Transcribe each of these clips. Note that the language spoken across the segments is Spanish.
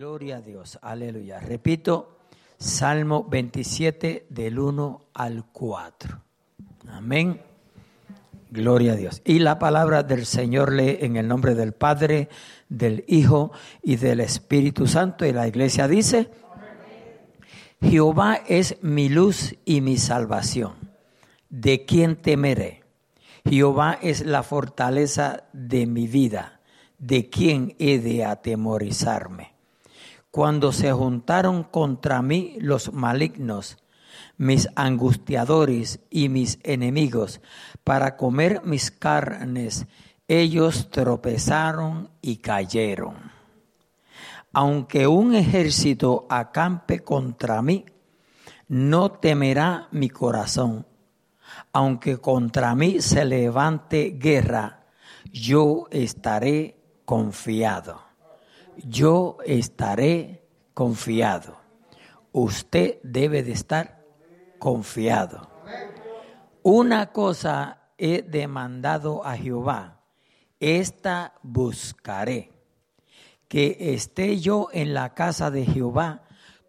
Gloria a Dios, aleluya. Repito, Salmo 27 del 1 al 4. Amén. Gloria a Dios. Y la palabra del Señor lee en el nombre del Padre, del Hijo y del Espíritu Santo. Y la iglesia dice, Jehová es mi luz y mi salvación. ¿De quién temeré? Jehová es la fortaleza de mi vida. ¿De quién he de atemorizarme? Cuando se juntaron contra mí los malignos, mis angustiadores y mis enemigos, para comer mis carnes, ellos tropezaron y cayeron. Aunque un ejército acampe contra mí, no temerá mi corazón. Aunque contra mí se levante guerra, yo estaré confiado yo estaré confiado. Usted debe de estar confiado. Una cosa he demandado a Jehová, esta buscaré, que esté yo en la casa de Jehová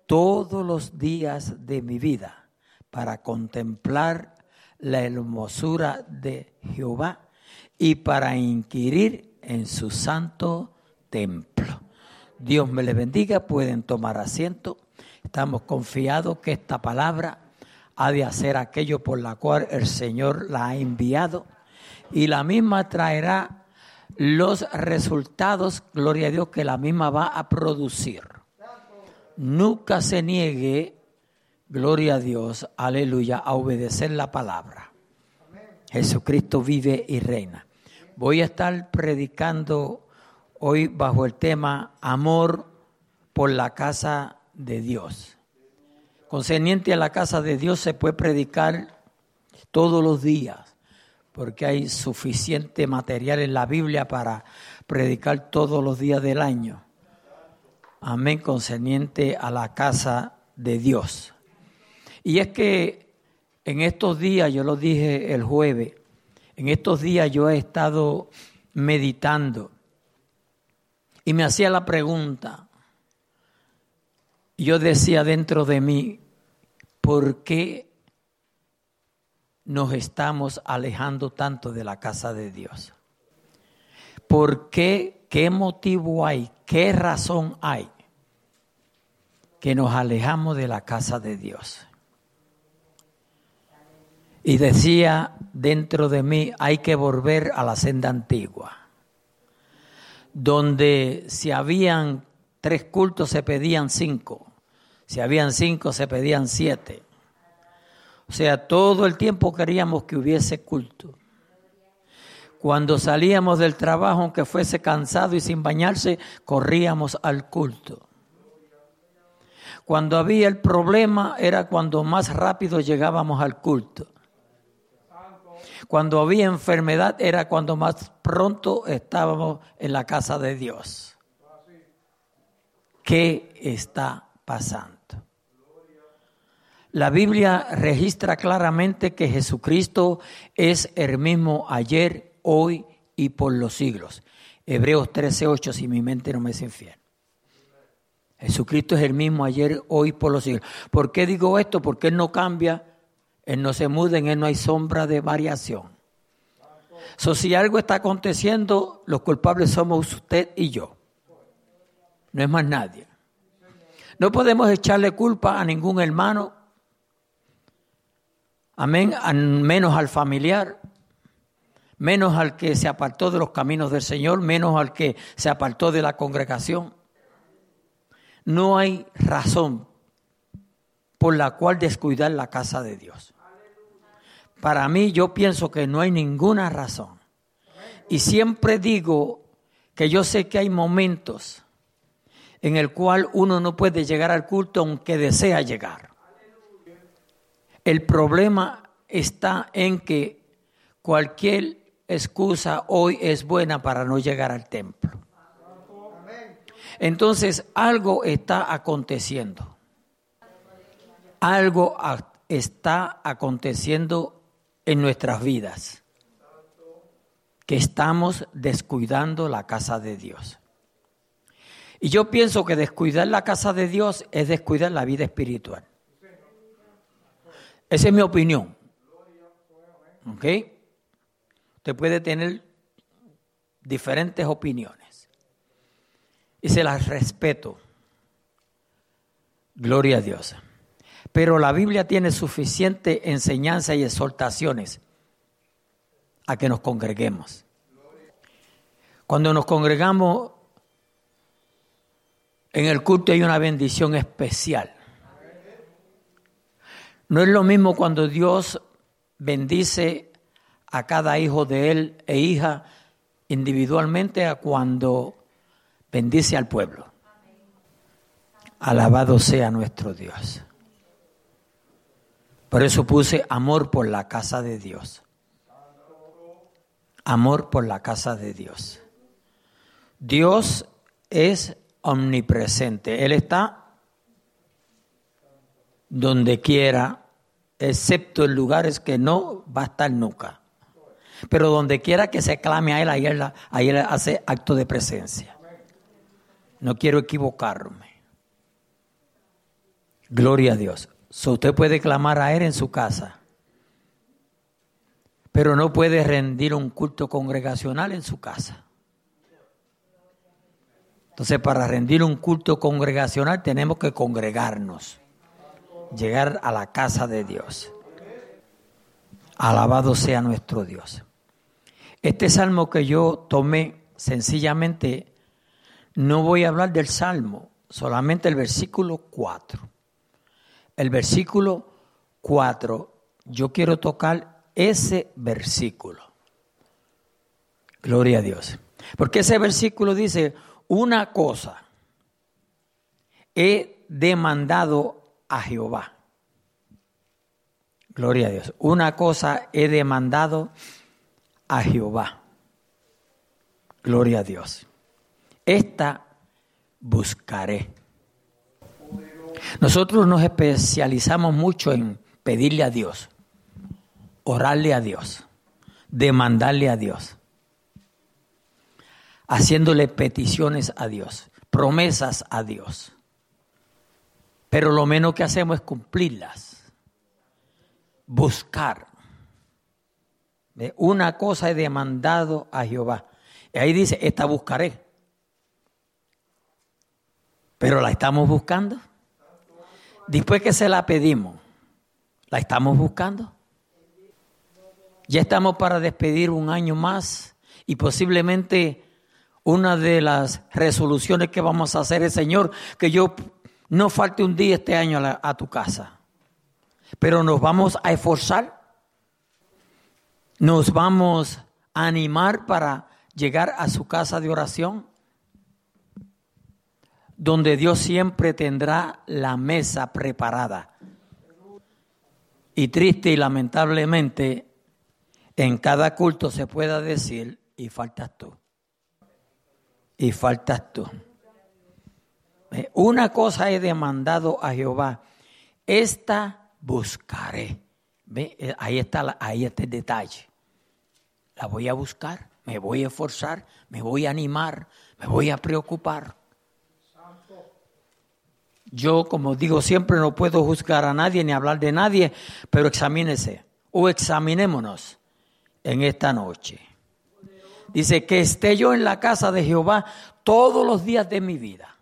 todos los días de mi vida, para contemplar la hermosura de Jehová y para inquirir en su santo templo. Dios me les bendiga, pueden tomar asiento. Estamos confiados que esta palabra ha de hacer aquello por la cual el Señor la ha enviado y la misma traerá los resultados, gloria a Dios, que la misma va a producir. Nunca se niegue, gloria a Dios, aleluya, a obedecer la palabra. Jesucristo vive y reina. Voy a estar predicando hoy bajo el tema Amor por la casa de Dios. Concerniente a la casa de Dios se puede predicar todos los días, porque hay suficiente material en la Biblia para predicar todos los días del año. Amén, concerniente a la casa de Dios. Y es que en estos días, yo lo dije el jueves, en estos días yo he estado meditando y me hacía la pregunta, yo decía dentro de mí, ¿por qué nos estamos alejando tanto de la casa de Dios? ¿Por qué? ¿Qué motivo hay? ¿Qué razón hay que nos alejamos de la casa de Dios? Y decía dentro de mí, hay que volver a la senda antigua donde si habían tres cultos se pedían cinco, si habían cinco se pedían siete. O sea, todo el tiempo queríamos que hubiese culto. Cuando salíamos del trabajo, aunque fuese cansado y sin bañarse, corríamos al culto. Cuando había el problema era cuando más rápido llegábamos al culto. Cuando había enfermedad era cuando más pronto estábamos en la casa de Dios. ¿Qué está pasando? La Biblia registra claramente que Jesucristo es el mismo ayer, hoy y por los siglos. Hebreos 13:8, si mi mente no me es infiel. Jesucristo es el mismo ayer, hoy y por los siglos. ¿Por qué digo esto? Porque Él no cambia él no se muda, en Él no hay sombra de variación. So, si algo está aconteciendo, los culpables somos usted y yo. No es más nadie. No podemos echarle culpa a ningún hermano. Amén. Menos al familiar. Menos al que se apartó de los caminos del Señor. Menos al que se apartó de la congregación. No hay razón por la cual descuidar la casa de Dios. Para mí yo pienso que no hay ninguna razón. Y siempre digo que yo sé que hay momentos en el cual uno no puede llegar al culto aunque desea llegar. El problema está en que cualquier excusa hoy es buena para no llegar al templo. Entonces algo está aconteciendo algo está aconteciendo en nuestras vidas, que estamos descuidando la casa de Dios. Y yo pienso que descuidar la casa de Dios es descuidar la vida espiritual. Esa es mi opinión. ¿Ok? Usted puede tener diferentes opiniones. Y se las respeto. Gloria a Dios. Pero la Biblia tiene suficiente enseñanza y exhortaciones a que nos congreguemos. Cuando nos congregamos en el culto hay una bendición especial. No es lo mismo cuando Dios bendice a cada hijo de Él e hija individualmente a cuando bendice al pueblo. Alabado sea nuestro Dios. Por eso puse amor por la casa de Dios. Amor por la casa de Dios. Dios es omnipresente. Él está donde quiera, excepto en lugares que no va a estar nunca. Pero donde quiera que se clame a Él, ahí Él, él hace acto de presencia. No quiero equivocarme. Gloria a Dios usted puede clamar a Él en su casa, pero no puede rendir un culto congregacional en su casa. Entonces, para rendir un culto congregacional tenemos que congregarnos, llegar a la casa de Dios. Alabado sea nuestro Dios. Este salmo que yo tomé, sencillamente, no voy a hablar del salmo, solamente el versículo 4 el versículo 4, yo quiero tocar ese versículo. Gloria a Dios. Porque ese versículo dice, una cosa he demandado a Jehová. Gloria a Dios. Una cosa he demandado a Jehová. Gloria a Dios. Esta buscaré. Nosotros nos especializamos mucho en pedirle a Dios, orarle a Dios, demandarle a Dios, haciéndole peticiones a Dios, promesas a Dios. Pero lo menos que hacemos es cumplirlas, buscar. Una cosa he demandado a Jehová. Y ahí dice, esta buscaré. Pero la estamos buscando. Después que se la pedimos, ¿la estamos buscando? Ya estamos para despedir un año más y posiblemente una de las resoluciones que vamos a hacer es, Señor, que yo no falte un día este año a, tu casa. Pero nos vamos a esforzar, nos vamos a animar para llegar a su casa de oración donde Dios siempre tendrá la mesa preparada. Y triste y lamentablemente, en cada culto se pueda decir, y faltas tú. Y faltas tú. Eh, una cosa he demandado a Jehová, esta buscaré. ¿Ve? Eh, ahí, está ahí está el detalle. La voy a buscar, me voy a esforzar, me voy a animar, me voy a preocupar. Yo, como digo siempre, no puedo juzgar a nadie ni hablar de nadie, pero examínese o examinémonos en esta noche. Dice que esté yo en la casa de Jehová todos los días de mi vida.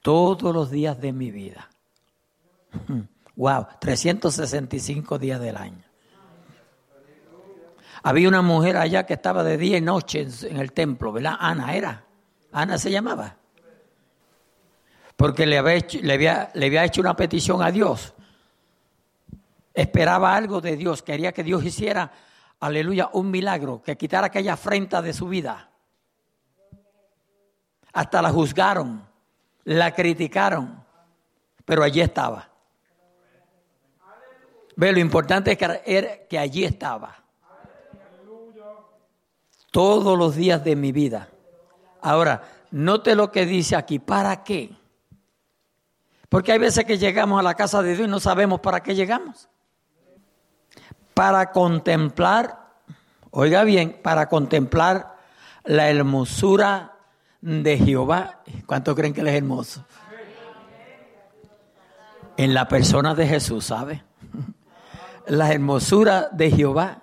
Todos los días de mi vida. Wow, 365 días del año. Había una mujer allá que estaba de día y noche en el templo, ¿verdad? Ana era. Ana se llamaba porque le había, hecho, una petición a Dios. Esperaba algo de Dios, quería que Dios hiciera, aleluya, un milagro, que quitara aquella afrenta de su vida. Hasta la juzgaron, la criticaron, pero allí estaba. Ve, lo importante es que, que allí estaba. Todos los días de mi vida. Ahora, note lo que dice aquí. ¿Para qué? Porque hay veces que llegamos a la casa de Dios y no sabemos para qué llegamos. Para contemplar, oiga bien, para contemplar la hermosura de Jehová. ¿Cuánto creen que Él es hermoso? En la persona de Jesús, ¿sabe? La hermosura de Jehová.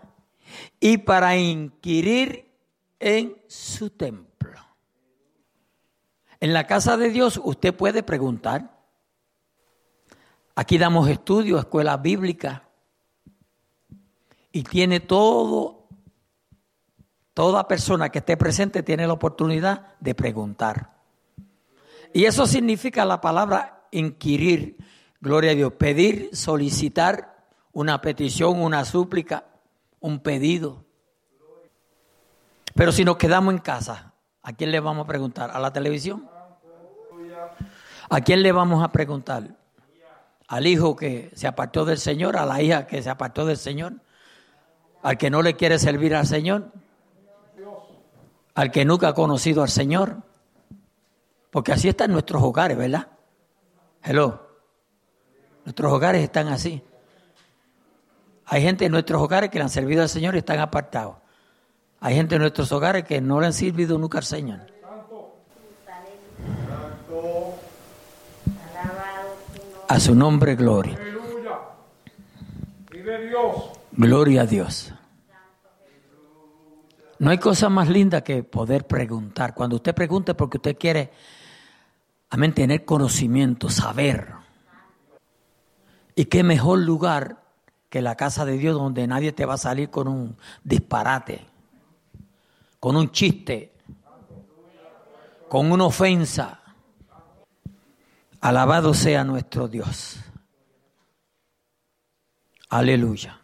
Y para inquirir en su templo. En la casa de Dios usted puede preguntar. Aquí damos estudios, escuela bíblica. Y tiene todo Toda persona que esté presente tiene la oportunidad de preguntar. Y eso significa la palabra inquirir, gloria a Dios, pedir, solicitar una petición, una súplica, un pedido. Pero si nos quedamos en casa, ¿a quién le vamos a preguntar? ¿A la televisión? ¿A quién le vamos a preguntar? ¿Al hijo que se apartó del Señor? ¿A la hija que se apartó del Señor? ¿Al que no le quiere servir al Señor? al que nunca ha conocido al Señor. Porque así están nuestros hogares, ¿verdad? Hello. Nuestros hogares están así. Hay gente en nuestros hogares que le han servido al Señor y están apartados. Hay gente en nuestros hogares que no le han servido nunca al Señor. A su nombre, gloria. Gloria a Dios. No hay cosa más linda que poder preguntar. Cuando usted pregunte porque usted quiere, amén, tener conocimiento, saber. Y qué mejor lugar que la casa de Dios donde nadie te va a salir con un disparate, con un chiste, con una ofensa. Alabado sea nuestro Dios. Aleluya.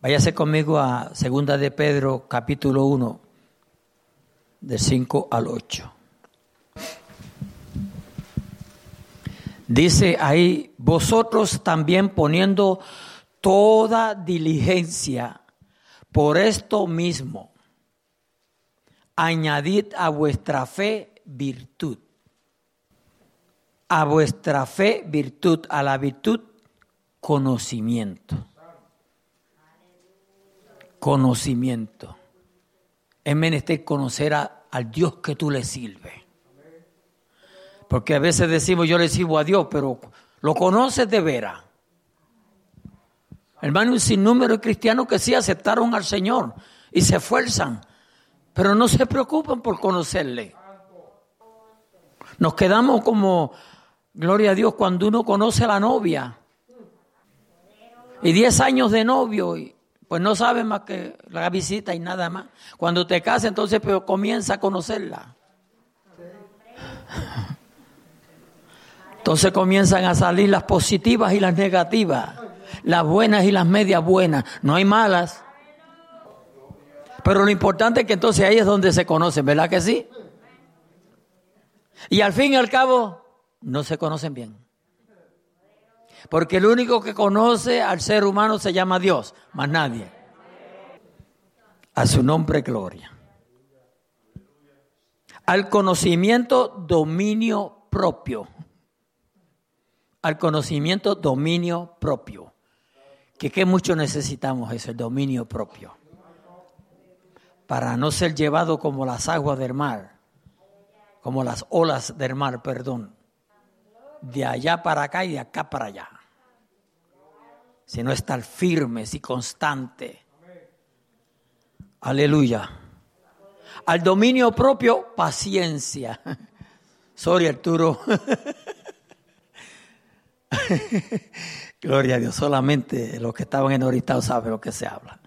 Váyase conmigo a Segunda de Pedro, capítulo 1, de 5 al 8. Dice ahí, vosotros también poniendo toda diligencia por esto mismo, añadid a vuestra fe virtud, a vuestra fe virtud, a la virtud conocimiento conocimiento. Es menester conocer al Dios que tú le sirves. Porque a veces decimos yo le sirvo a Dios, pero lo conoces de veras. Hermano, un sinnúmero de cristianos que sí aceptaron al Señor y se esfuerzan, pero no se preocupan por conocerle. Nos quedamos como, gloria a Dios, cuando uno conoce a la novia. Y diez años de novio pues no sabe más que la visita y nada más. Cuando te casas, entonces comienza a conocerla. Entonces comienzan a salir las positivas y las negativas, las buenas y las medias buenas. No hay malas. Pero lo importante es que entonces ahí es donde se conocen, ¿verdad que sí? Y al fin y al cabo, no se conocen bien. Porque el único que conoce al ser humano se llama Dios, más nadie. A su nombre, gloria. Al conocimiento, dominio propio. Al conocimiento, dominio propio. Que qué mucho necesitamos ese dominio propio. Para no ser llevado como las aguas del mar, como las olas del mar, perdón. De allá para acá y de acá para allá sino estar firmes y constantes. Aleluya. Al dominio propio, paciencia. Sorry, Arturo. Gloria a Dios, solamente los que estaban en ahorita saben lo que se habla.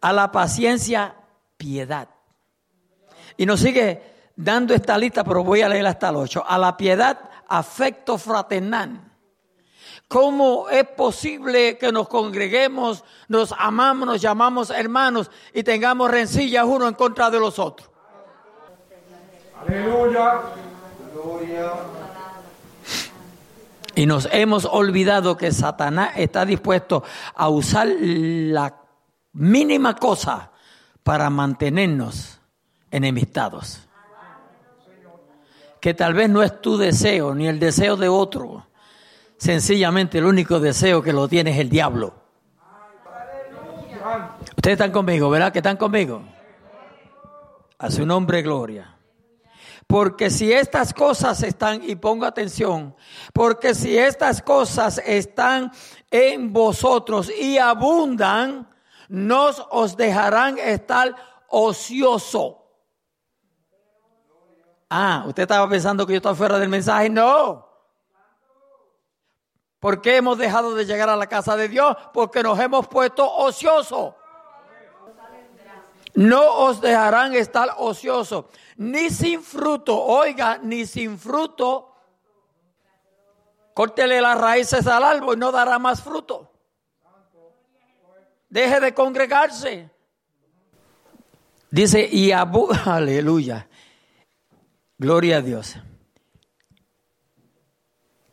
A la paciencia, piedad. Y nos sigue dando esta lista, pero voy a leer hasta el 8. A la piedad, afecto fraternal ¿Cómo es posible que nos congreguemos, nos amamos, nos llamamos hermanos y tengamos rencillas uno en contra de los otros? Aleluya. Y nos hemos olvidado que Satanás está dispuesto a usar la mínima cosa para mantenernos enemistados. Que tal vez no es tu deseo ni el deseo de otro Sencillamente el único deseo que lo tiene es el diablo. Ustedes están conmigo, ¿verdad? Que están conmigo. A su nombre, gloria. Porque si estas cosas están, y ponga atención, porque si estas cosas están en vosotros y abundan, nos os dejarán estar ocioso. Ah, usted estaba pensando que yo estaba fuera del mensaje. No. ¿Por qué hemos dejado de llegar a la casa de Dios? Porque nos hemos puesto ociosos. No os dejarán estar ociosos, ni sin fruto, oiga, ni sin fruto. Córtele las raíces al árbol y no dará más fruto. Deje de congregarse. Dice, y abu aleluya. Gloria a Dios.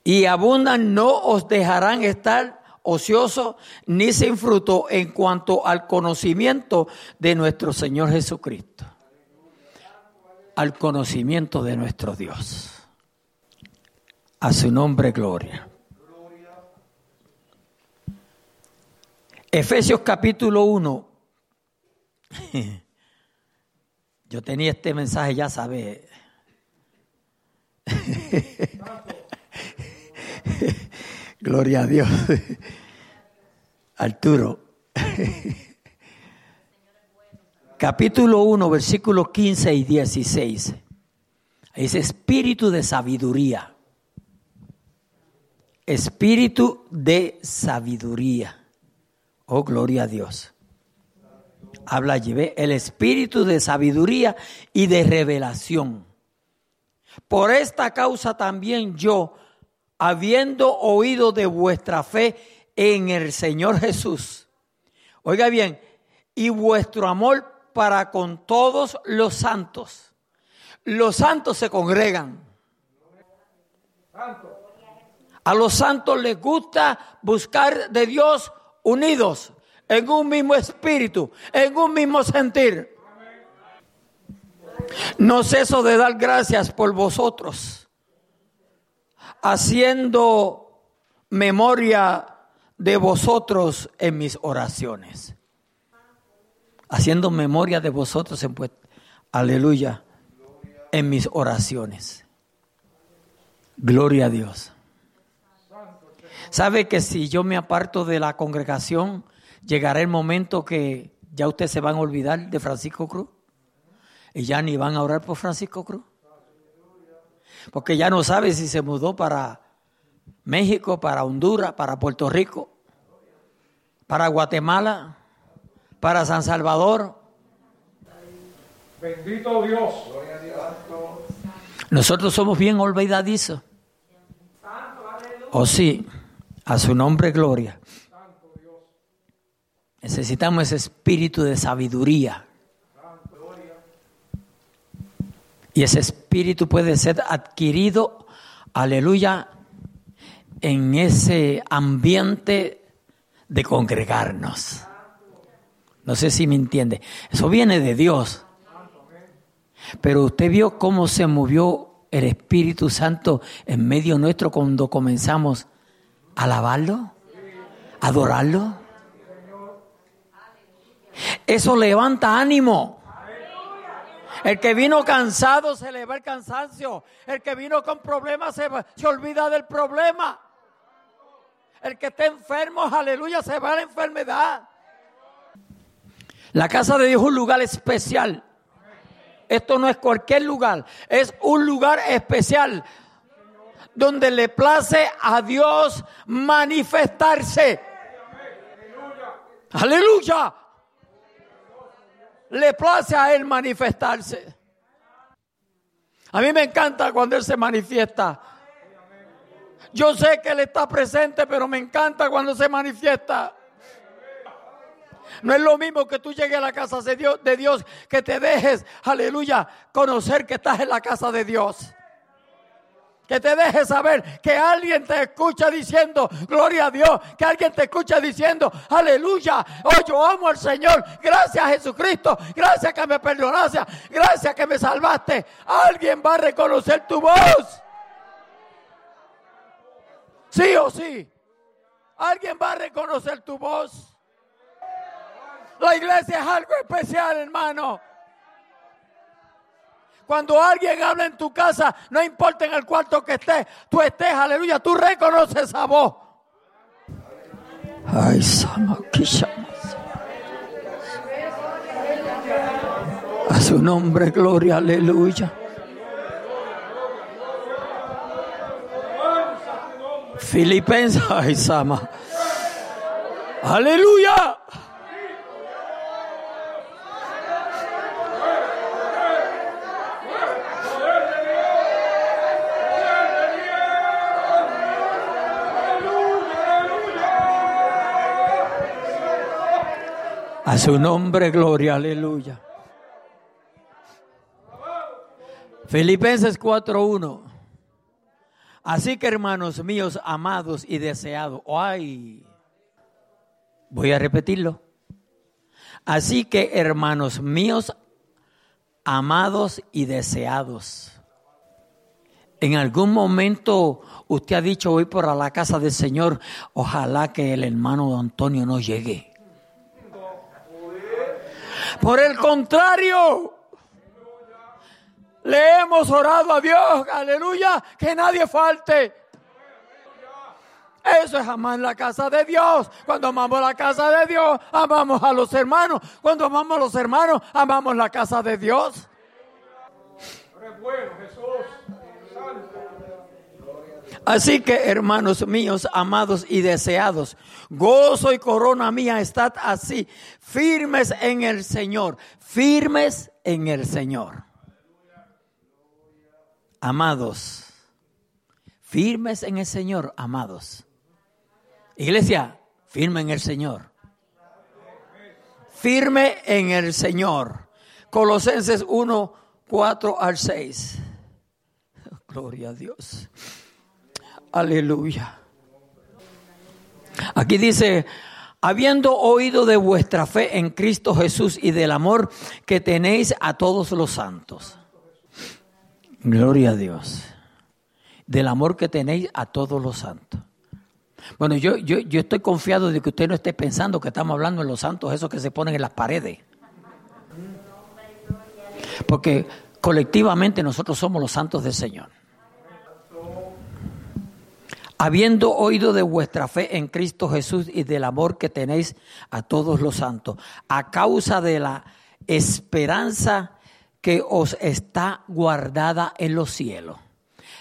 Y abundan, no os dejarán estar ocioso ni sin fruto en cuanto al conocimiento de nuestro Señor Jesucristo. Al conocimiento de nuestro Dios. A su nombre, gloria. Efesios capítulo 1. Yo tenía este mensaje, ya sabe. Gloria a Dios. Arturo. Capítulo 1, versículos 15 y 16. Es espíritu de sabiduría. Espíritu de sabiduría. Oh, gloria a Dios. Habla allí, ¿ve? El espíritu de sabiduría y de revelación. Por esta causa también yo, habiendo oído de vuestra fe en el Señor Jesús. Oiga bien, y vuestro amor para con todos los santos. Los santos se congregan. A los santos les gusta buscar de Dios unidos en un mismo espíritu, en un mismo sentir. No ceso de dar gracias por vosotros haciendo memoria de vosotros en mis oraciones. Haciendo memoria de vosotros en aleluya, en mis oraciones. Gloria a Dios. ¿Sabe que si yo me aparto de la congregación, llegará el momento que ya ustedes se van a olvidar de Francisco Cruz? Y ya ni van a orar por Francisco Cruz porque ya no sabe si se mudó para México, para Honduras, para Puerto Rico, para Guatemala, para San Salvador. Bendito Dios. Nosotros somos bien olvidadizos. Oh sí, a su nombre gloria. Necesitamos ese espíritu de sabiduría Y ese espíritu puede ser adquirido, aleluya, en ese ambiente de congregarnos. No sé si me entiende. Eso viene de Dios. Pero usted vio cómo se movió el Espíritu Santo en medio nuestro cuando comenzamos a alabarlo, a adorarlo. Eso levanta ánimo. El que vino cansado se le va el cansancio. El que vino con problemas se, se olvida del problema. El que está enfermo, aleluya, se va a la enfermedad. La casa de Dios es un lugar especial. Esto no es cualquier lugar, es un lugar especial donde le place a Dios manifestarse. Aleluya le place a Él manifestarse. A mí me encanta cuando Él se manifiesta. Yo sé que Él está presente, pero me encanta cuando se manifiesta. No es lo mismo que tú llegues a la casa de Dios, de Dios que te dejes, aleluya, conocer que estás en la casa de Dios. Que te dejes saber que alguien te escucha diciendo, gloria a Dios. Que alguien te escucha diciendo, aleluya. Oh, yo amo al Señor. Gracias a Jesucristo. Gracias que me perdonaste. Gracias que me salvaste. Alguien va a reconocer tu voz. Sí o sí. Alguien va a reconocer tu voz. La iglesia es algo especial, hermano. Cuando alguien habla en tu casa, no importa en el cuarto que estés, tú estés, aleluya, tú reconoces esa voz. Ay, A su nombre, gloria, aleluya. Filipenses, ay, Sama. Aleluya. A su nombre, gloria, aleluya. Filipenses 4.1. Así que hermanos míos, amados y deseados, ay, voy a repetirlo. Así que hermanos míos, amados y deseados. En algún momento usted ha dicho hoy por la casa del Señor, ojalá que el hermano Antonio no llegue. Por el contrario, le hemos orado a Dios, aleluya, que nadie falte. Eso es amar la casa de Dios. Cuando amamos la casa de Dios, amamos a los hermanos. Cuando amamos a los hermanos, amamos la casa de Dios. Así que, hermanos míos, amados y deseados, gozo y corona mía, estad así, firmes en el Señor, firmes en el Señor. Amados, firmes en el Señor, amados. Iglesia, firme en el Señor. Firme en el Señor. Colosenses 1, 4 al 6. Gloria a Dios. Aleluya. Aquí dice, habiendo oído de vuestra fe en Cristo Jesús y del amor que tenéis a todos los santos. Gloria a Dios. Del amor que tenéis a todos los santos. Bueno, yo, yo, yo estoy confiado de que usted no esté pensando que estamos hablando de los santos, esos que se ponen en las paredes. Porque colectivamente nosotros somos los santos del Señor habiendo oído de vuestra fe en Cristo Jesús y del amor que tenéis a todos los santos, a causa de la esperanza que os está guardada en los cielos,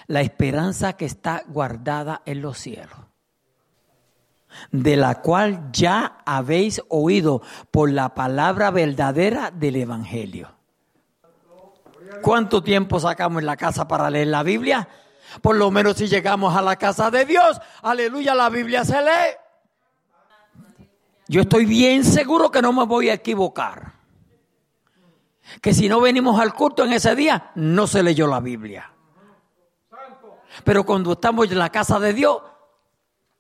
la esperanza que está guardada en los cielos, de la cual ya habéis oído por la palabra verdadera del Evangelio. ¿Cuánto tiempo sacamos en la casa para leer la Biblia? Por lo menos si llegamos a la casa de Dios, aleluya, la Biblia se lee. Yo estoy bien seguro que no me voy a equivocar. Que si no venimos al culto en ese día, no se leyó la Biblia. Pero cuando estamos en la casa de Dios,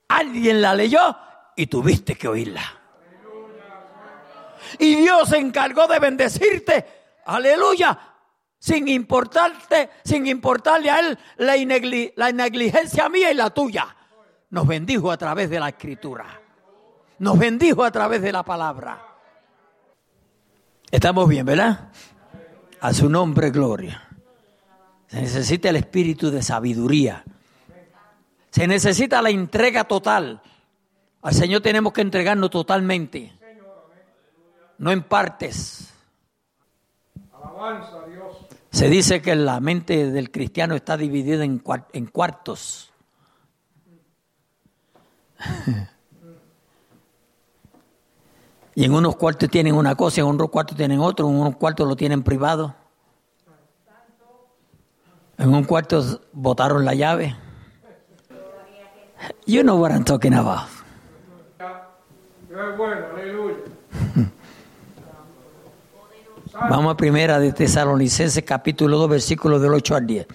alguien la leyó y tuviste que oírla. Y Dios se encargó de bendecirte. Aleluya sin importarte, sin importarle a él la, la negligencia mía y la tuya. Nos bendijo a través de la escritura. Nos bendijo a través de la palabra. Estamos bien, ¿verdad? A su nombre, gloria. Se necesita el espíritu de sabiduría. Se necesita la entrega total. Al Señor tenemos que entregarnos totalmente. No en partes. Alabanza. Se dice que la mente del cristiano está dividida en, cuartos. y en unos cuartos tienen una cosa, en otros cuartos tienen otro, en unos cuartos lo tienen privado. En un cuarto botaron la llave. You know what I'm talking about. Vamos a primera de Tesalonicenses capítulo 2 versículos del 8 al 10.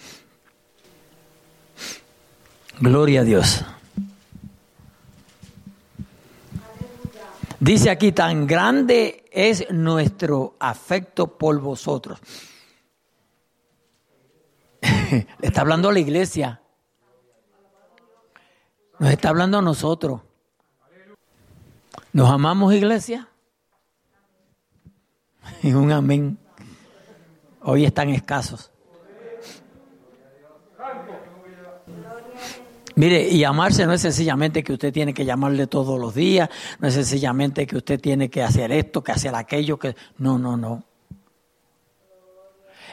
Gloria a Dios. Dice aquí, tan grande es nuestro afecto por vosotros. Está hablando a la iglesia. Nos está hablando a nosotros. ¿Nos amamos iglesia? y un amén. Hoy están escasos. Mire, y amarse no es sencillamente que usted tiene que llamarle todos los días, no es sencillamente que usted tiene que hacer esto, que hacer aquello, que no, no, no.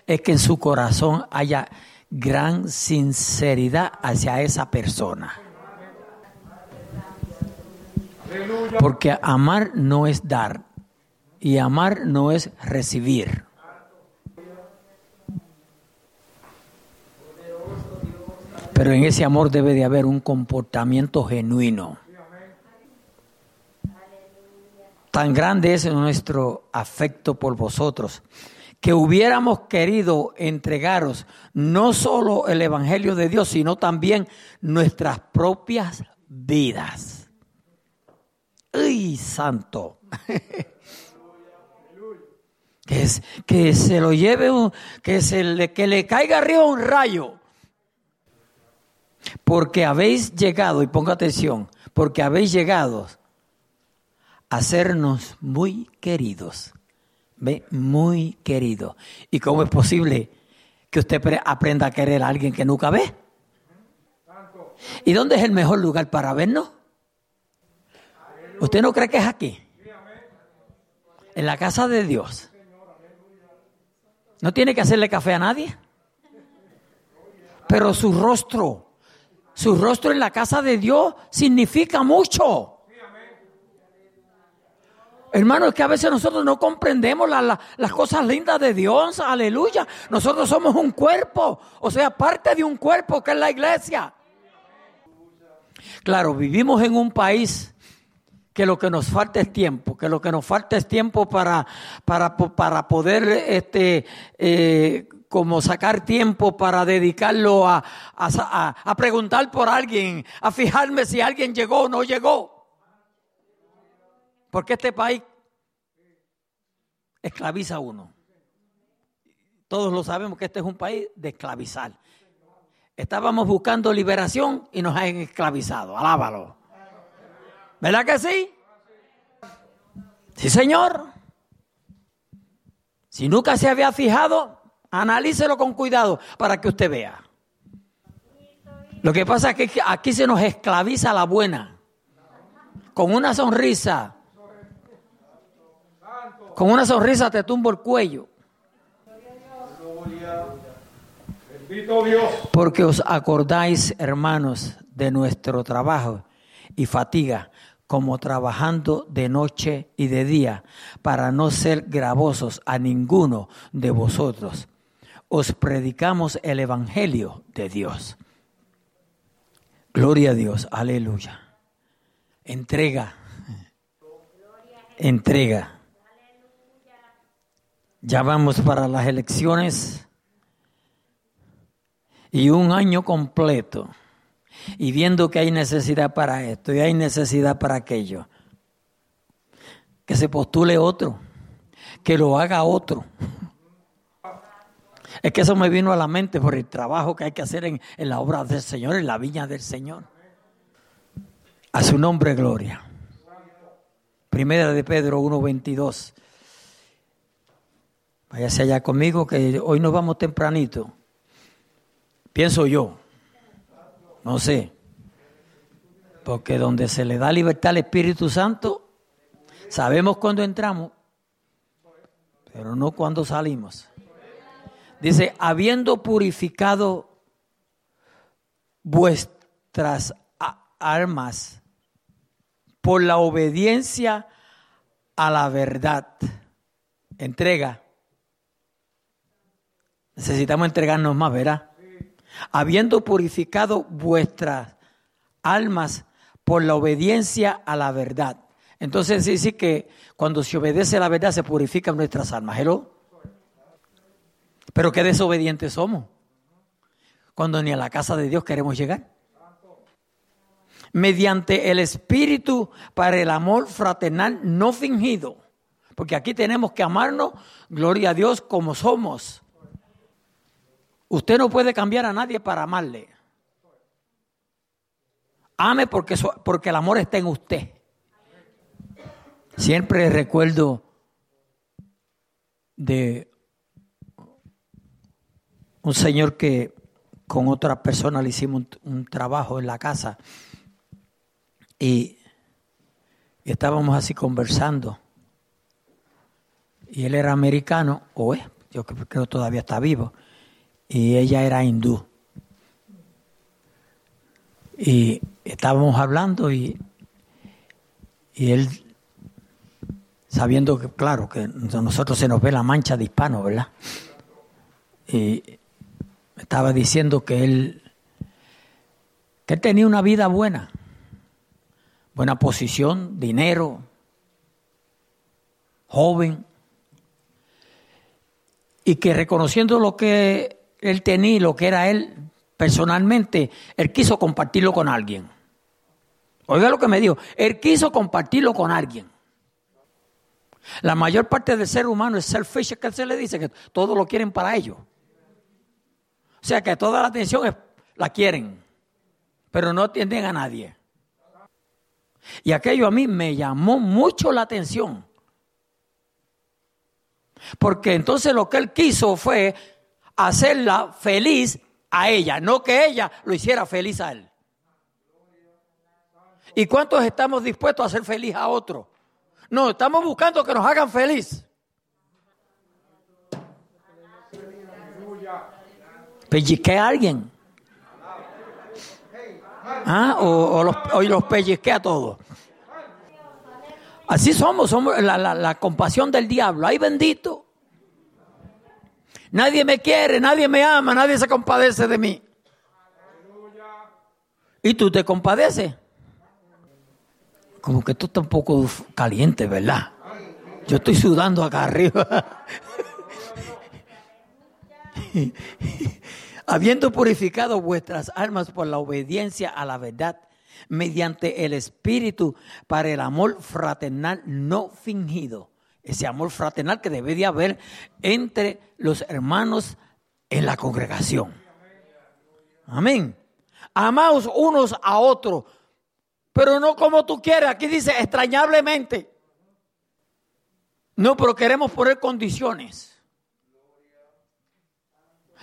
Es que en su corazón haya gran sinceridad hacia esa persona. Porque amar no es dar y amar no es recibir. Pero en ese amor debe de haber un comportamiento genuino. Tan grande es nuestro afecto por vosotros que hubiéramos querido entregaros no solo el Evangelio de Dios, sino también nuestras propias vidas. ¡Ay, santo! que, es, que se lo lleve, un, que, se le, que le caiga arriba un rayo porque habéis llegado, y ponga atención, porque habéis llegado a sernos muy queridos. ¿Ve? Muy queridos. ¿Y cómo es posible que usted aprenda a querer a alguien que nunca ve? ¿Y dónde es el mejor lugar para vernos? ¿Usted no cree que es aquí? En la casa de Dios. No tiene que hacerle café a nadie. Pero su rostro su rostro en la casa de Dios significa mucho. Hermano, es que a veces nosotros no comprendemos las cosas lindas de Dios, aleluya. Nosotros somos un cuerpo, o sea, parte de un cuerpo que es la iglesia. Claro, vivimos en un país que lo que nos falta es tiempo, que lo que nos falta es tiempo para, para, para poder este, eh, como sacar tiempo para dedicarlo a, a, preguntar por alguien, a fijarme si alguien llegó o no llegó. Porque este país esclaviza a uno. Todos lo sabemos que este es un país de esclavizar. Estábamos buscando liberación y nos han esclavizado. Alábalo. ¿Verdad que sí? Sí, señor. Si nunca se había fijado, Analícelo con cuidado para que usted vea. Lo que pasa es que aquí se nos esclaviza la buena. Con una sonrisa. Con una sonrisa te tumbo el cuello. Porque os acordáis, hermanos, de nuestro trabajo y fatiga como trabajando de noche y de día, para no ser gravosos a ninguno de vosotros os predicamos el Evangelio de Dios. Gloria a Dios, aleluya. Entrega, entrega. Ya vamos para las elecciones y un año completo y viendo que hay necesidad para esto y hay necesidad para aquello, que se postule otro, que lo haga otro. Es que eso me vino a la mente por el trabajo que hay que hacer en, la obra del Señor, en la viña del Señor. A su nombre, gloria. Primera de Pedro 1.22. Váyase allá conmigo que hoy nos vamos tempranito. Pienso yo. No sé. Porque donde se le da libertad al Espíritu Santo, sabemos cuándo entramos, pero no cuándo salimos. Dice, habiendo purificado vuestras armas por la obediencia a la verdad. Entrega. Necesitamos entregarnos más, ¿verdad? Habiendo purificado vuestras almas por la obediencia a la verdad. Entonces dice que cuando se obedece a la verdad se purifican nuestras almas. ¿Hello? Pero qué desobedientes somos cuando ni a la casa de Dios queremos llegar. Mediante el Espíritu para el amor fraternal no fingido. Porque aquí tenemos que amarnos, gloria a Dios, como somos. Usted no puede cambiar a nadie para amarle. Ame porque, porque el amor está en usted. Siempre recuerdo de un señor que con otra persona le hicimos un, trabajo en la casa y, y estábamos así conversando. Y él era americano, o es, yo creo que todavía está vivo, y ella era hindú. Y estábamos hablando y, y él, sabiendo que, claro, que a nosotros se nos ve la mancha de hispano, ¿verdad? Y estaba diciendo que él, que él tenía una vida buena, buena posición, dinero, joven, y que reconociendo lo que él tenía lo que era él personalmente, él quiso compartirlo con alguien. Oiga lo que me dijo, él quiso compartirlo con alguien. La mayor parte del ser humano es selfish, que se le dice que todo lo quieren para ellos. O sea que toda la atención la quieren, pero no atienden a nadie. Y aquello a mí me llamó mucho la atención. Porque entonces lo que él quiso fue hacerla feliz a ella, no que ella lo hiciera feliz a él. ¿Y cuántos estamos dispuestos a hacer feliz a otro? No, estamos buscando que nos hagan feliz. Pellizque a alguien. ¿Ah? O, los, o los pellizque a todos. Así somos, somos la, la, compasión del diablo. Ay bendito. Nadie me quiere, nadie me ama, nadie se compadece de mí. ¿Y tú te compadeces? Como que tú estás un poco caliente, ¿verdad? Yo estoy sudando acá arriba. Habiendo purificado vuestras almas por la obediencia a la verdad mediante el Espíritu para el amor fraternal no fingido. Ese amor fraternal que debe de haber entre los hermanos en la congregación. Amén. Amaos unos a otros, pero no como tú quieres. Aquí dice extrañablemente. No, pero queremos poner condiciones.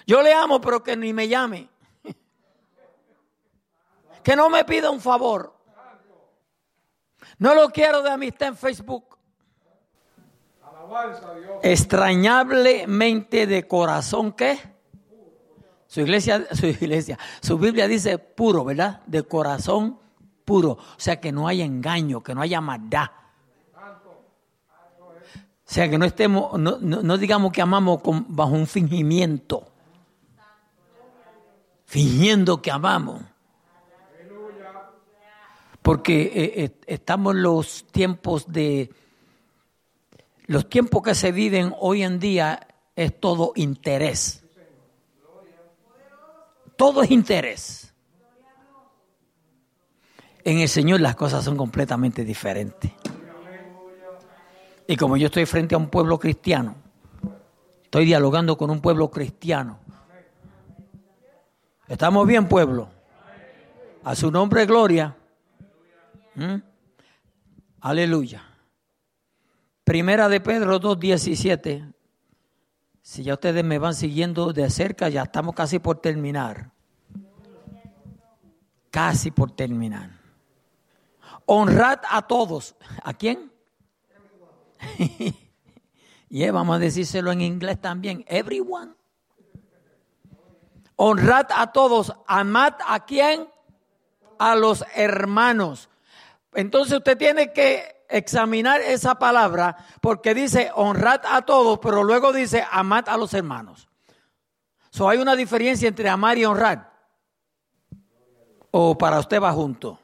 Yo le amo, pero que ni me llame que no me pida un favor. No lo quiero de amistad en Facebook. Extrañablemente de corazón, ¿qué? Su iglesia, su iglesia, su Biblia dice puro, ¿verdad? De corazón puro. O sea, que no haya engaño, que no haya maldad. O sea, que no estemos, no, no, digamos que amamos bajo un fingimiento. Fingiendo que amamos. Porque eh, eh, estamos en los tiempos de... Los tiempos que se viven hoy en día es todo interés. Todo es interés. En el Señor las cosas son completamente diferentes. Y como yo estoy frente a un pueblo cristiano, estoy dialogando con un pueblo cristiano. ¿Estamos bien, pueblo? A su nombre, gloria. ¿Mm? Aleluya. Primera de Pedro 2.17. Si ya ustedes me van siguiendo de cerca, ya estamos casi por terminar. Casi por terminar. Honrad a todos. ¿A quién? y vamos a decírselo en inglés también. Everyone. Honrad a todos. Amad a quién? A los hermanos. Entonces usted tiene que examinar esa palabra porque dice honrad a todos, pero luego dice amad a los hermanos. So, hay una diferencia entre amar y honrar. O para usted va junto.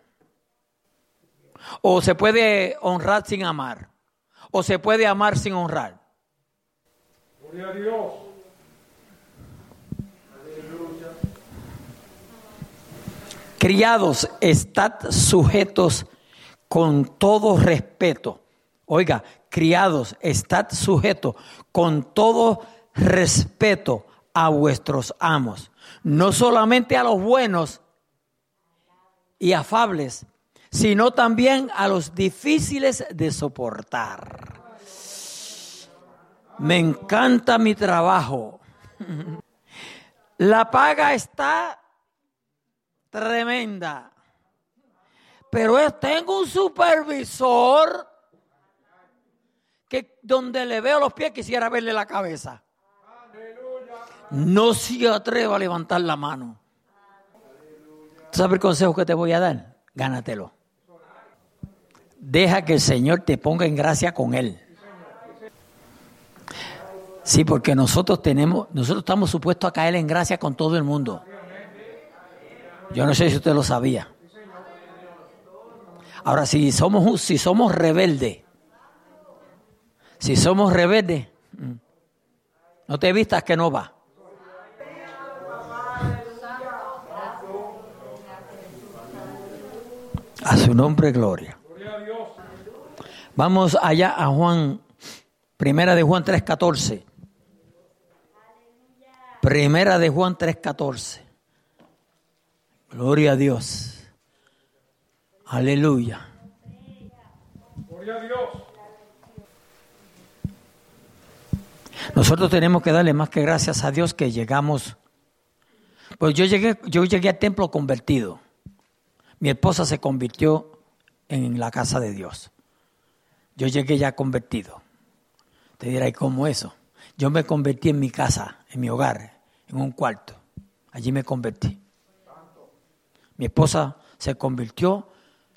O se puede honrar sin amar. O se puede amar sin honrar. Gloria a Dios. Criados, estad sujetos con todo respeto. Oiga, criados, estad sujetos con todo respeto a vuestros amos, no solamente a los buenos y afables, sino también a los difíciles de soportar. Me encanta mi trabajo. La paga está tremenda. Pero es, tengo un supervisor que donde le veo los pies quisiera verle la cabeza. No se atreva a levantar la mano. ¿Sabes el consejo que te voy a dar? Gánatelo. Deja que el Señor te ponga en gracia con Él. Sí, porque nosotros tenemos, nosotros estamos supuestos a caer en gracia con todo el mundo. Yo no sé si usted lo sabía. Ahora, si somos, si somos rebeldes, si somos rebeldes, mm, no te vistas que no va. A su nombre, gloria. Vamos allá a Juan, primera de Juan 3.14. Primera de Juan 3.14. Gloria a Dios. Aleluya. Gloria a Dios. Nosotros tenemos que darle más que gracias a Dios que llegamos. Pues yo llegué, yo llegué al templo convertido. Mi esposa se convirtió en la casa de Dios. Yo llegué ya convertido. Te dirá, ¿y cómo eso? Yo me convertí en mi casa, en mi hogar, en un cuarto. Allí me convertí. Mi esposa se convirtió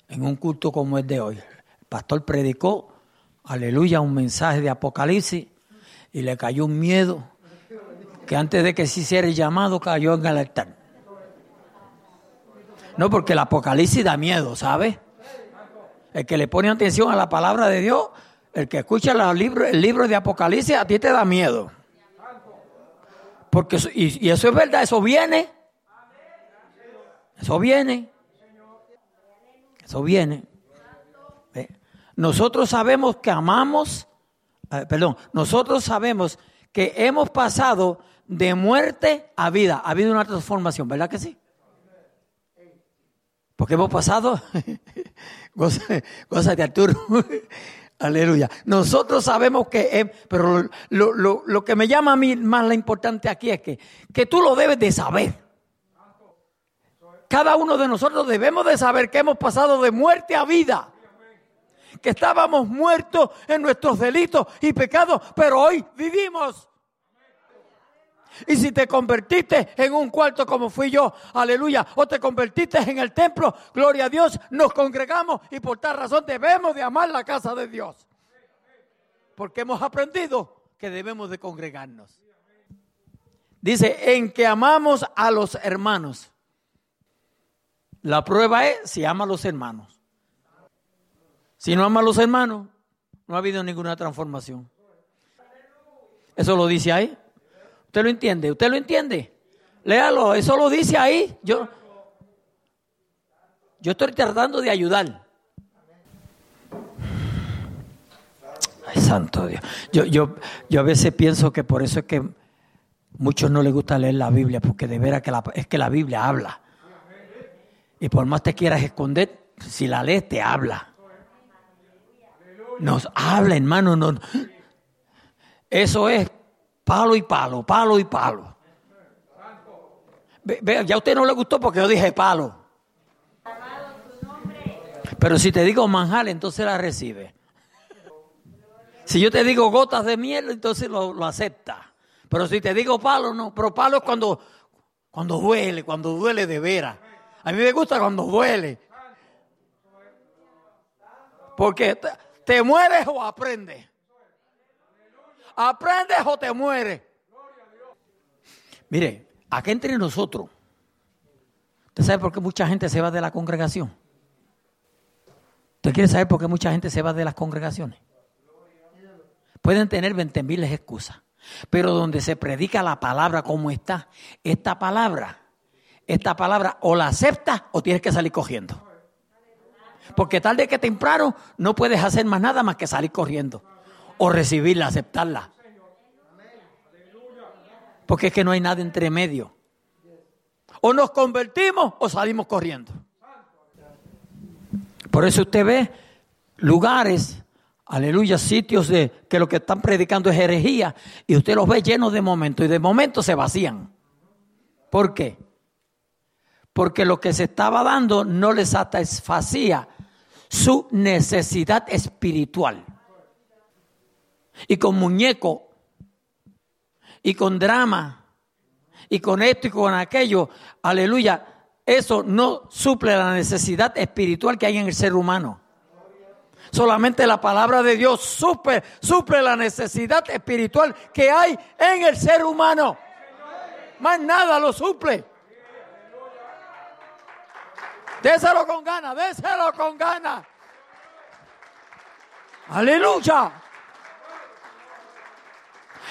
en un culto como el de hoy. El pastor predicó, aleluya, un mensaje de Apocalipsis y le cayó un miedo que antes de que se hiciera el llamado cayó en el altar. No, porque el Apocalipsis da miedo, ¿sabe? El que le pone atención a la palabra de Dios, el que escucha el libro de Apocalipsis, a ti te da miedo. Porque, y eso es verdad, eso viene. Eso viene. Eso viene. Nosotros sabemos que amamos, eh, perdón, nosotros sabemos que hemos pasado de muerte a vida. Ha habido una transformación, ¿verdad que sí? Porque hemos pasado, cosas de Arturo, aleluya. Nosotros sabemos que, pero lo, que me llama a mí más la importante aquí es que, que tú lo debes de saber. Cada uno de nosotros debemos de saber que hemos pasado de muerte a vida. Que estábamos muertos en nuestros delitos y pecados, pero hoy vivimos. Y si te convertiste en un cuarto como fui yo, aleluya, o te convertiste en el templo, gloria a Dios, nos congregamos y por tal razón debemos de amar la casa de Dios. Porque hemos aprendido que debemos de congregarnos. Dice, en que amamos a los hermanos. La prueba es si ama a los hermanos. Si no ama a los hermanos, no ha habido ninguna transformación. Eso lo dice ahí. ¿Usted lo entiende? ¿Usted lo entiende? Léalo, eso lo dice ahí. Yo, yo estoy tratando de ayudar. Ay, santo Dios. Yo, yo, yo a veces pienso que por eso es que muchos no les gusta leer la Biblia, porque de veras que la, es que la Biblia habla. Y por más te quieras esconder, si la lees te habla. Nos habla, hermano. No. Eso es Palo y palo, palo y palo. Ve, ya a usted no le gustó porque yo dije palo. Pero si te digo manjar, entonces la recibe. Si yo te digo gotas de miel, entonces lo, lo acepta. Pero si te digo palo, no. Pero palo es cuando, cuando duele, cuando duele de veras. A mí me gusta cuando duele. Porque te, mueres o aprendes. ¿Aprendes o te mueres? Mire, aquí entre nosotros, ¿usted sabe por qué mucha gente se va de la congregación? ¿Usted quiere saber por qué mucha gente se va de las congregaciones? Pueden tener 20 mil excusas, pero donde se predica la palabra como está, esta palabra, esta palabra o la aceptas o tienes que salir cogiendo. Porque tarde que temprano no puedes hacer más nada más que salir corriendo o recibirla, aceptarla. Porque es que no hay nada entre medio. O nos convertimos o salimos corriendo. Por eso usted ve lugares, aleluya, sitios de que lo que están predicando es herejía y usted los ve llenos de momentos y de momentos se vacían. ¿Por qué? Porque lo que se estaba dando no le satisfacía su necesidad espiritual. Y con muñeco, y con drama, y con esto y con aquello, aleluya, eso no suple la necesidad espiritual que hay en el ser humano. Solamente la palabra de Dios suple, suple la necesidad espiritual que hay en el ser humano. Más nada lo suple. Déselo con ganas, déselo con ganas. Aleluya.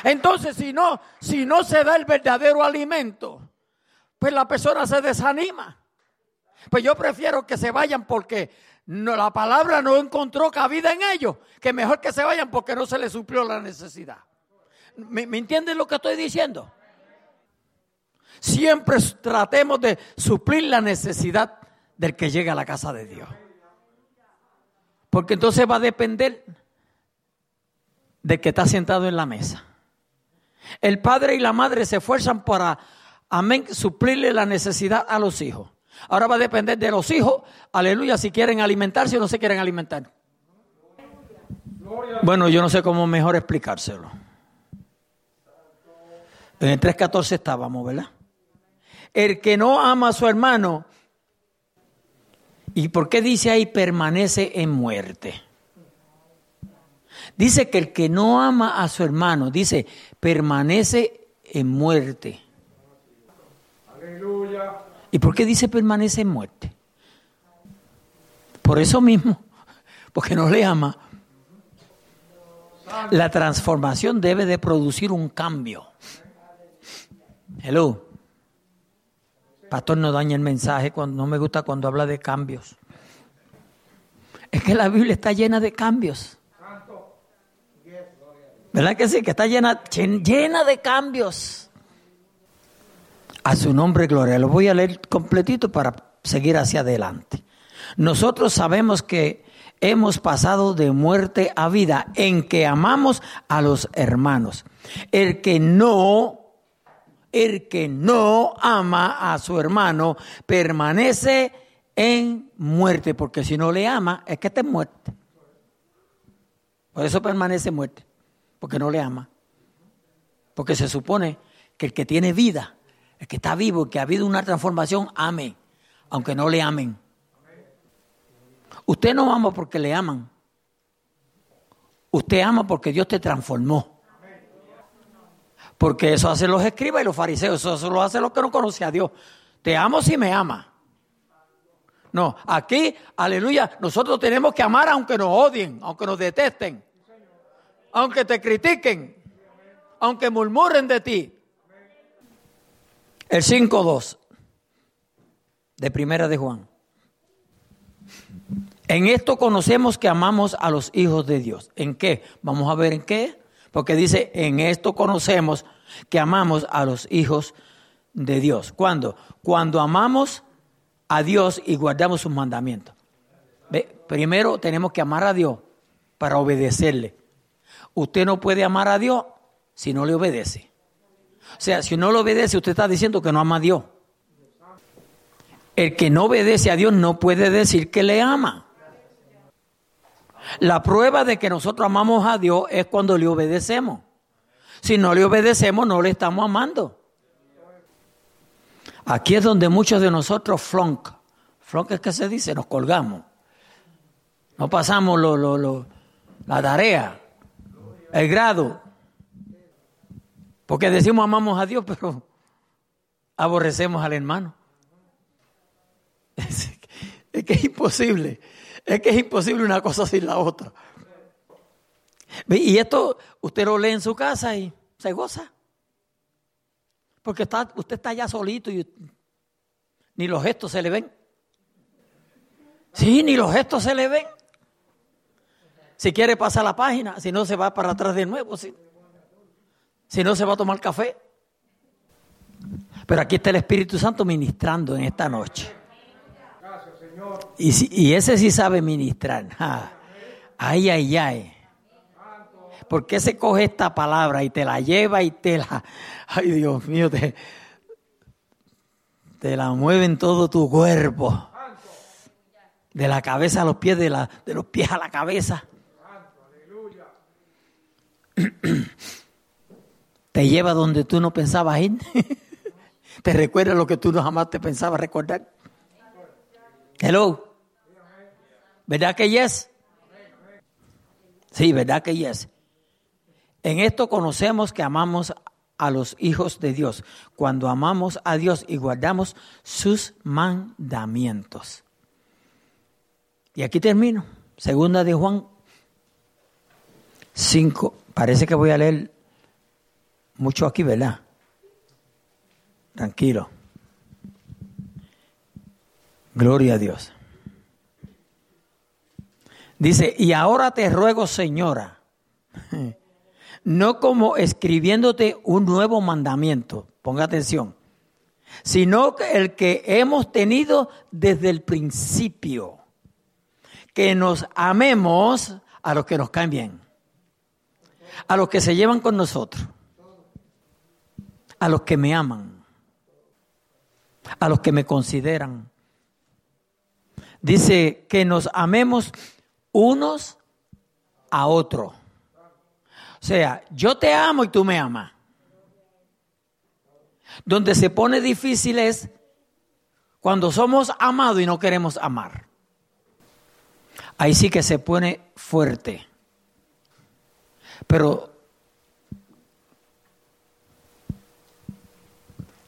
Entonces, si no, si no se da el verdadero alimento, pues la persona se desanima. Pues yo prefiero que se vayan porque la palabra no encontró cabida en ellos, que mejor que se vayan porque no se les suplió la necesidad. ¿Me, ¿Me entienden lo que estoy diciendo? Siempre tratemos de suplir la necesidad del que llega a la casa de Dios. Porque entonces va a depender de que está sentado en la mesa. El padre y la madre se esfuerzan para, amén, suplirle la necesidad a los hijos. Ahora va a depender de los hijos, aleluya, si quieren alimentarse o no se quieren alimentar. Bueno, yo no sé cómo mejor explicárselo. En el 3.14 estábamos, ¿verdad? El que no ama a su hermano, ¿y por qué dice ahí permanece en muerte? Dice que el que no ama a su hermano, dice, permanece en muerte. Aleluya. ¿Y por qué dice permanece en muerte? Por eso mismo, porque no le ama. La transformación debe de producir un cambio. Hello. Pastor no daña el mensaje cuando no me gusta cuando habla de cambios. Es que la Biblia está llena de cambios. ¿Verdad que sí? Que está llena, llena de cambios. A su nombre, gloria. Lo voy a leer completito para seguir hacia adelante. Nosotros sabemos que hemos pasado de muerte a vida en que amamos a los hermanos. El que no, el que no ama a su hermano permanece en muerte, porque si no le ama, es que está en muerte. Por eso permanece en muerte porque no le ama. Porque se supone que el que tiene vida, el que está vivo, el que ha habido una transformación, ame, aunque no le amen. Usted no ama porque le aman. Usted ama porque Dios te transformó. Porque eso hacen los escribas y los fariseos. Eso, lo hacen los que no conocen a Dios. Te amo si me ama. No, aquí, aleluya, nosotros tenemos que amar aunque nos odien, aunque nos detesten aunque te critiquen, aunque murmuren de ti. El 5.2 de Primera de Juan. En esto conocemos que amamos a los hijos de Dios. ¿En qué? Vamos a ver en qué. Porque dice, en esto conocemos que amamos a los hijos de Dios. ¿Cuándo? Cuando amamos a Dios y guardamos sus mandamientos. Primero tenemos que amar a Dios para obedecerle. Usted no puede amar a Dios si no le obedece. O sea, si no le obedece, usted está diciendo que no ama a Dios. El que no obedece a Dios no puede decir que le ama. La prueba de que nosotros amamos a Dios es cuando le obedecemos. Si no le obedecemos, no le estamos amando. Aquí es donde muchos de nosotros flonk. Flonk es que se dice, nos colgamos. No pasamos lo, la tarea el grado. Porque decimos amamos a Dios, pero aborrecemos al hermano. Es, que es imposible. Es que es imposible una cosa sin la otra. Y esto usted lo lee en su casa y se goza. Porque está, usted está allá solito y ni los gestos se le ven. Sí, ni los gestos se le ven. Si quiere pasar la página, si no se va para atrás de nuevo, si, si no se va a tomar café. Pero aquí está el Espíritu Santo ministrando en esta noche. Y, y ese sí sabe ministrar. Ay, ay, ay. ¿Por qué se coge esta palabra y te la lleva y te la... Ay, Dios mío, te, Te la mueven todo tu cuerpo. De la cabeza a los pies, de, la, de los pies a la cabeza. Te lleva donde tú no pensabas ir. Te recuerda lo que tú no jamás te pensabas recordar. Hello. ¿Verdad que yes? Sí, ¿verdad que yes? En esto conocemos que amamos a los hijos de Dios, cuando amamos a Dios y guardamos sus mandamientos. Y aquí termino. Segunda de Juan 5. Parece que voy a leer mucho aquí, ¿verdad? Tranquilo. Gloria a Dios. Dice, y ahora te ruego, señora, no como escribiéndote un nuevo mandamiento, ponga atención, sino el que hemos tenido desde el principio, que nos amemos a los que nos caen bien, a los que se llevan con nosotros, a los que me aman, a los que me consideran. Dice que nos amemos unos a otros. Sea, yo te amo y tú me amas. Donde se pone difícil es cuando somos amados y no queremos amar. Ahí sí que se pone fuerte. Pero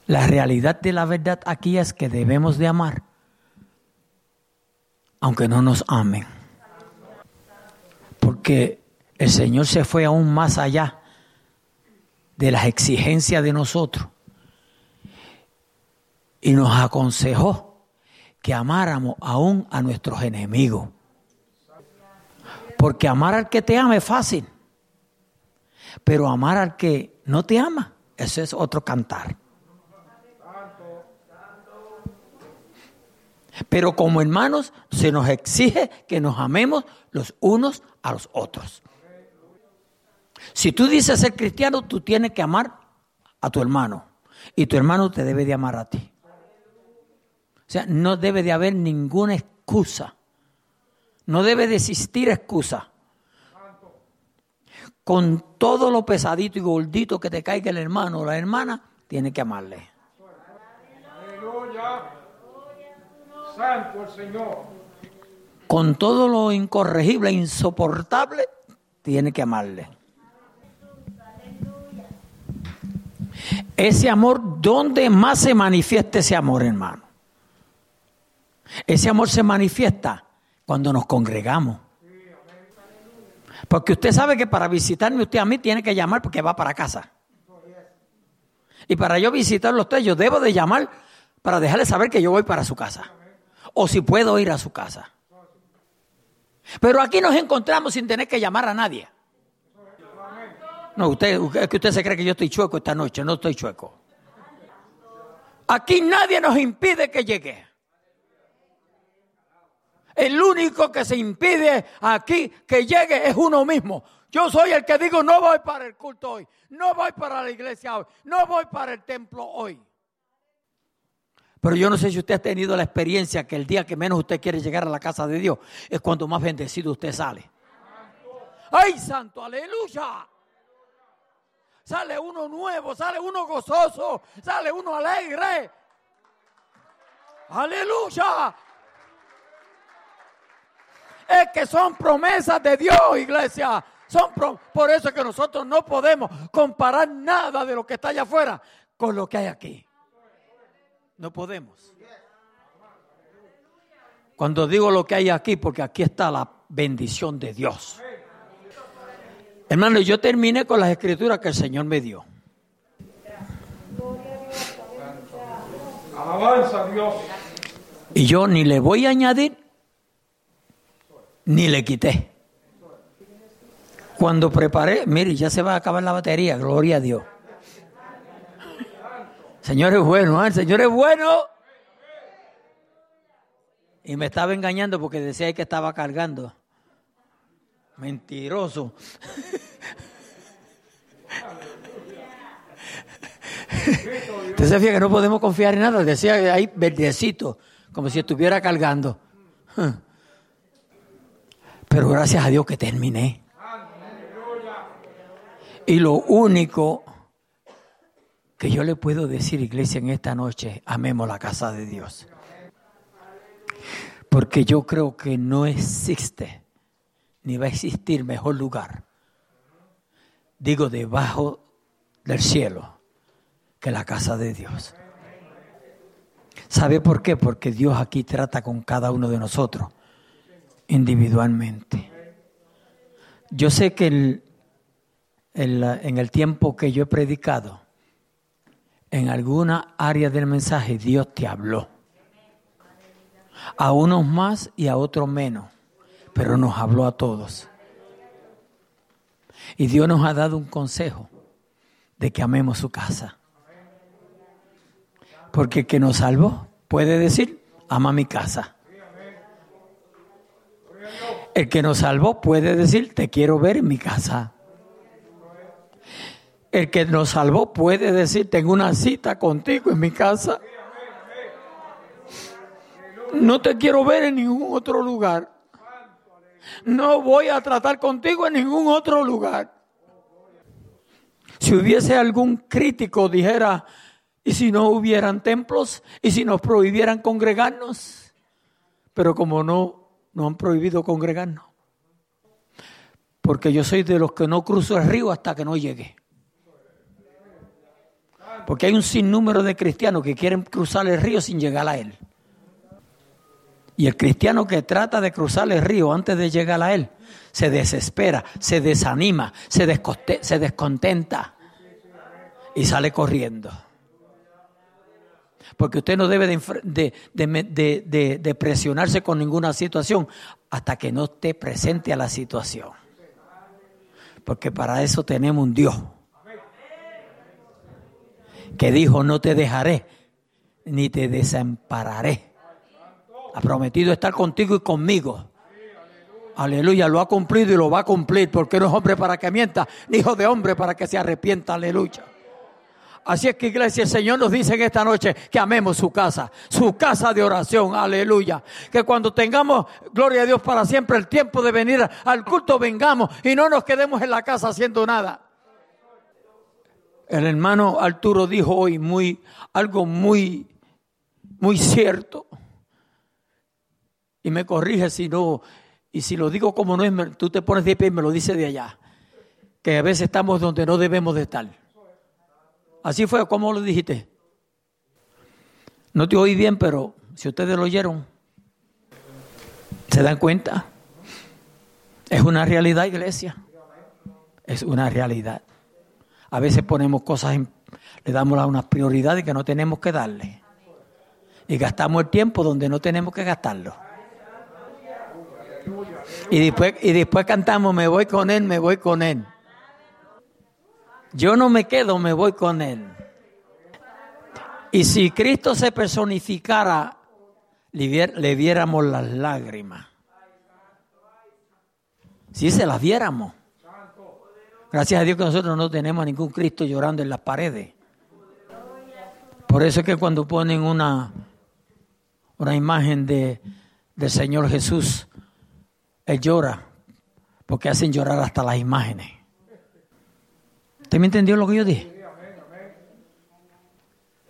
la realidad de la verdad aquí es que debemos de amar, aunque no nos amen porque el Señor se fue aún más allá de las exigencias de nosotros y nos aconsejó que amáramos aún a nuestros enemigos. Porque amar al que te ama es fácil, pero amar al que no te ama, eso es otro cantar. Pero como hermanos se nos exige que nos amemos los unos a los otros. Si tú dices ser cristiano, tú tienes que amar a tu hermano y tu hermano te debe de amar a ti. O sea, no debe de haber ninguna excusa. No debe de existir excusa. Con todo lo pesadito y gordito que te caiga el hermano o la hermana, tiene que amarle. Santo el Señor. Con todo lo incorregible e insoportable, tiene que amarle. Ese amor, ¿dónde más se manifiesta ese amor, hermano? Ese amor se manifiesta cuando nos congregamos. Porque usted sabe que para visitarme usted a mí tiene que llamar porque va para casa. Y para yo visitarlo a usted, yo debo de llamar para dejarle saber que yo voy para su casa o si puedo ir a su casa. Pero aquí nos encontramos sin tener que llamar a nadie. No, usted, es que usted se cree que yo estoy chueco esta noche, no estoy chueco. Aquí nadie nos impide que llegue. El único que se impide aquí que llegue es uno mismo. Yo soy el que digo, no voy para el culto hoy, no voy para la iglesia hoy, no voy para el templo hoy. Pero yo no sé si usted ha tenido la experiencia que el día que menos usted quiere llegar a la casa de Dios es cuando más bendecido usted sale. ¡Ay, santo, aleluya! Sale uno nuevo, sale uno gozoso, sale uno alegre. ¡Aleluya! Es que son promesas de Dios, iglesia. Son por eso es que nosotros no podemos comparar nada de lo que está allá afuera con lo que hay aquí. No podemos. Cuando digo lo que hay aquí, porque aquí está la bendición de Dios. Hermano, yo terminé con las escrituras que el Señor me dio. Alabanza Dios. Y yo ni le voy a añadir, ni le quité. Cuando preparé, mire, ya se va a acabar la batería, gloria a Dios. Señor es bueno, ¿eh? el Señor es bueno. Y me estaba engañando porque decía que estaba cargando. Mentiroso. Usted que no podemos confiar en nada. Decía ahí verdecito, como si estuviera cargando. Pero gracias a Dios que terminé. Y lo único que yo le puedo decir, iglesia, en esta noche, amemos la casa de Dios. Porque yo creo que no existe, ni va a existir mejor lugar, digo, debajo del cielo, que la casa de Dios. ¿Sabe por qué? Porque Dios aquí trata con cada uno de nosotros individualmente. Yo sé que el, en el tiempo que yo he predicado, en alguna área del mensaje Dios te habló. A unos más y a otros menos, pero nos habló a todos. Y Dios nos ha dado un consejo de que amemos su casa. Porque el que nos salvó puede decir, ama mi casa. El que nos salvó puede decir, te quiero ver en mi casa. El que nos salvó puede decir, tengo una cita contigo en mi casa. No te quiero ver en ningún otro lugar. No voy a tratar contigo en ningún otro lugar. Si hubiese algún crítico dijera, ¿y si no hubieran templos? ¿Y si nos prohibieran congregarnos? Pero como no, no han prohibido congregarnos. Porque yo soy de los que no cruzo el río hasta que no llegue. Porque hay un sinnúmero de cristianos que quieren cruzar el río sin llegar a él. Y el cristiano que trata de cruzar el río antes de llegar a él, se desespera, se desanima, se, descontenta y sale corriendo. Porque usted no debe de, presionarse con ninguna situación hasta que no esté presente a la situación. Porque para eso tenemos un Dios que dijo, no te dejaré ni te desampararé. Ha prometido estar contigo y conmigo. Aleluya, lo ha cumplido y lo va a cumplir porque no es hombre para que mienta, ni hijo de hombre para que se arrepienta. Aleluya. Así es que iglesia, el Señor nos dice en esta noche que amemos su casa, su casa de oración, aleluya. Que cuando tengamos, gloria a Dios, para siempre el tiempo de venir al culto, vengamos y no nos quedemos en la casa haciendo nada. El hermano Arturo dijo hoy muy, algo muy, muy cierto. Y me corrige si no, y si lo digo como no es, tú te pones de pie y me lo dice de allá. Que a veces estamos donde no debemos de estar. Así fue como lo dijiste. No te oí bien, pero si ustedes lo oyeron, ¿se dan cuenta? Es una realidad, iglesia. Es una realidad. A veces ponemos cosas, le damos unas prioridades que no tenemos que darle. Y gastamos el tiempo donde no tenemos que gastarlo. Y después, y después cantamos, me voy con él, me voy con él. Yo no me quedo, me voy con él. Y si Cristo se personificara, le viéramos las lágrimas. Si se las viéramos. Gracias a Dios que nosotros no tenemos ningún Cristo llorando en las paredes. Por eso es que cuando ponen una, una imagen de, del Señor Jesús, Él llora, porque hacen llorar hasta las imágenes. ¿Usted me entendió lo que yo dije?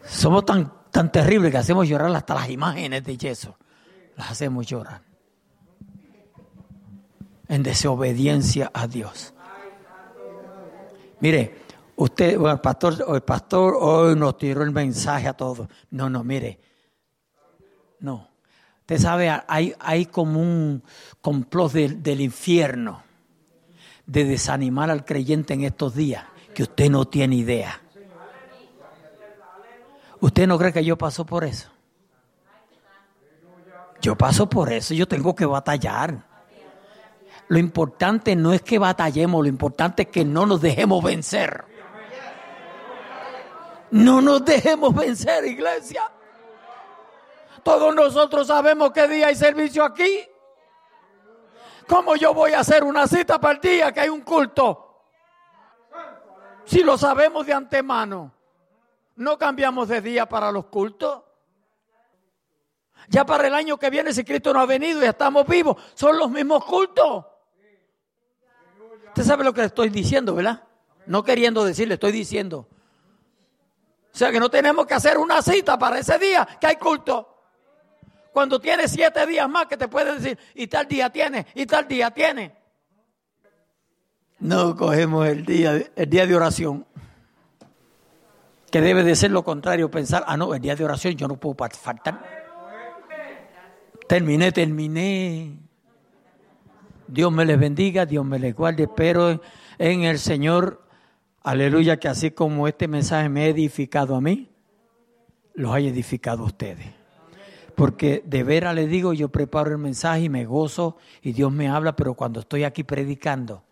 Somos tan, tan terribles que hacemos llorar hasta las imágenes de yeso. Las hacemos llorar. En desobediencia a Dios. Mire, usted, el pastor, el pastor hoy nos tiró el mensaje a todos. No, no, mire. No. Usted sabe, hay, hay como un complot del infierno de desanimar al creyente en estos días que usted no tiene idea. ¿Usted no cree que yo paso por eso? Yo paso por eso, yo tengo que batallar. Lo importante no es que batallemos, lo importante es que no nos dejemos vencer. No nos dejemos vencer, iglesia. Todos nosotros sabemos qué día hay servicio aquí. ¿Cómo yo voy a hacer una cita para el día que hay un culto? Si lo sabemos de antemano. No cambiamos de día para los cultos. Ya para el año que viene, si Cristo no ha venido y estamos vivos, son los mismos cultos. Usted sabe lo que le estoy diciendo, ¿verdad? No queriendo decirle, estoy diciendo. O sea que no tenemos que hacer una cita para ese día que hay culto. Cuando tiene siete días más que te puede decir, y tal día tiene, y tal día tiene. No cogemos el día, el día de oración. Que debe de ser lo contrario, pensar, ah, no, el día de oración yo no puedo faltar. Terminé, terminé. Dios me les bendiga, Dios me les guarde. Espero en el Señor, aleluya, que así como este mensaje me ha edificado a mí, los haya edificado a ustedes. Porque de veras les digo, yo preparo el mensaje y me gozo y Dios me habla, pero cuando estoy aquí predicando,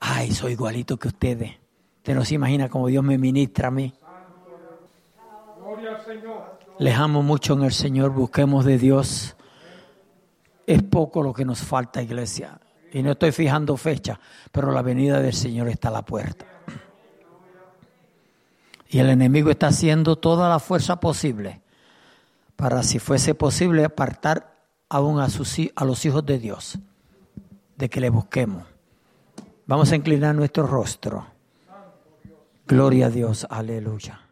ay, soy igualito que ustedes. Usted no se imagina cómo Dios me ministra a mí. Les amo mucho en el Señor, busquemos de Dios. Es poco lo que nos falta, iglesia. Y no estoy fijando fecha, pero la venida del Señor está a la puerta. Y el enemigo está haciendo toda la fuerza posible para, si fuese posible, apartar aún a, sus, a los hijos de Dios, de que le busquemos. Vamos a inclinar nuestro rostro. Gloria a Dios, aleluya.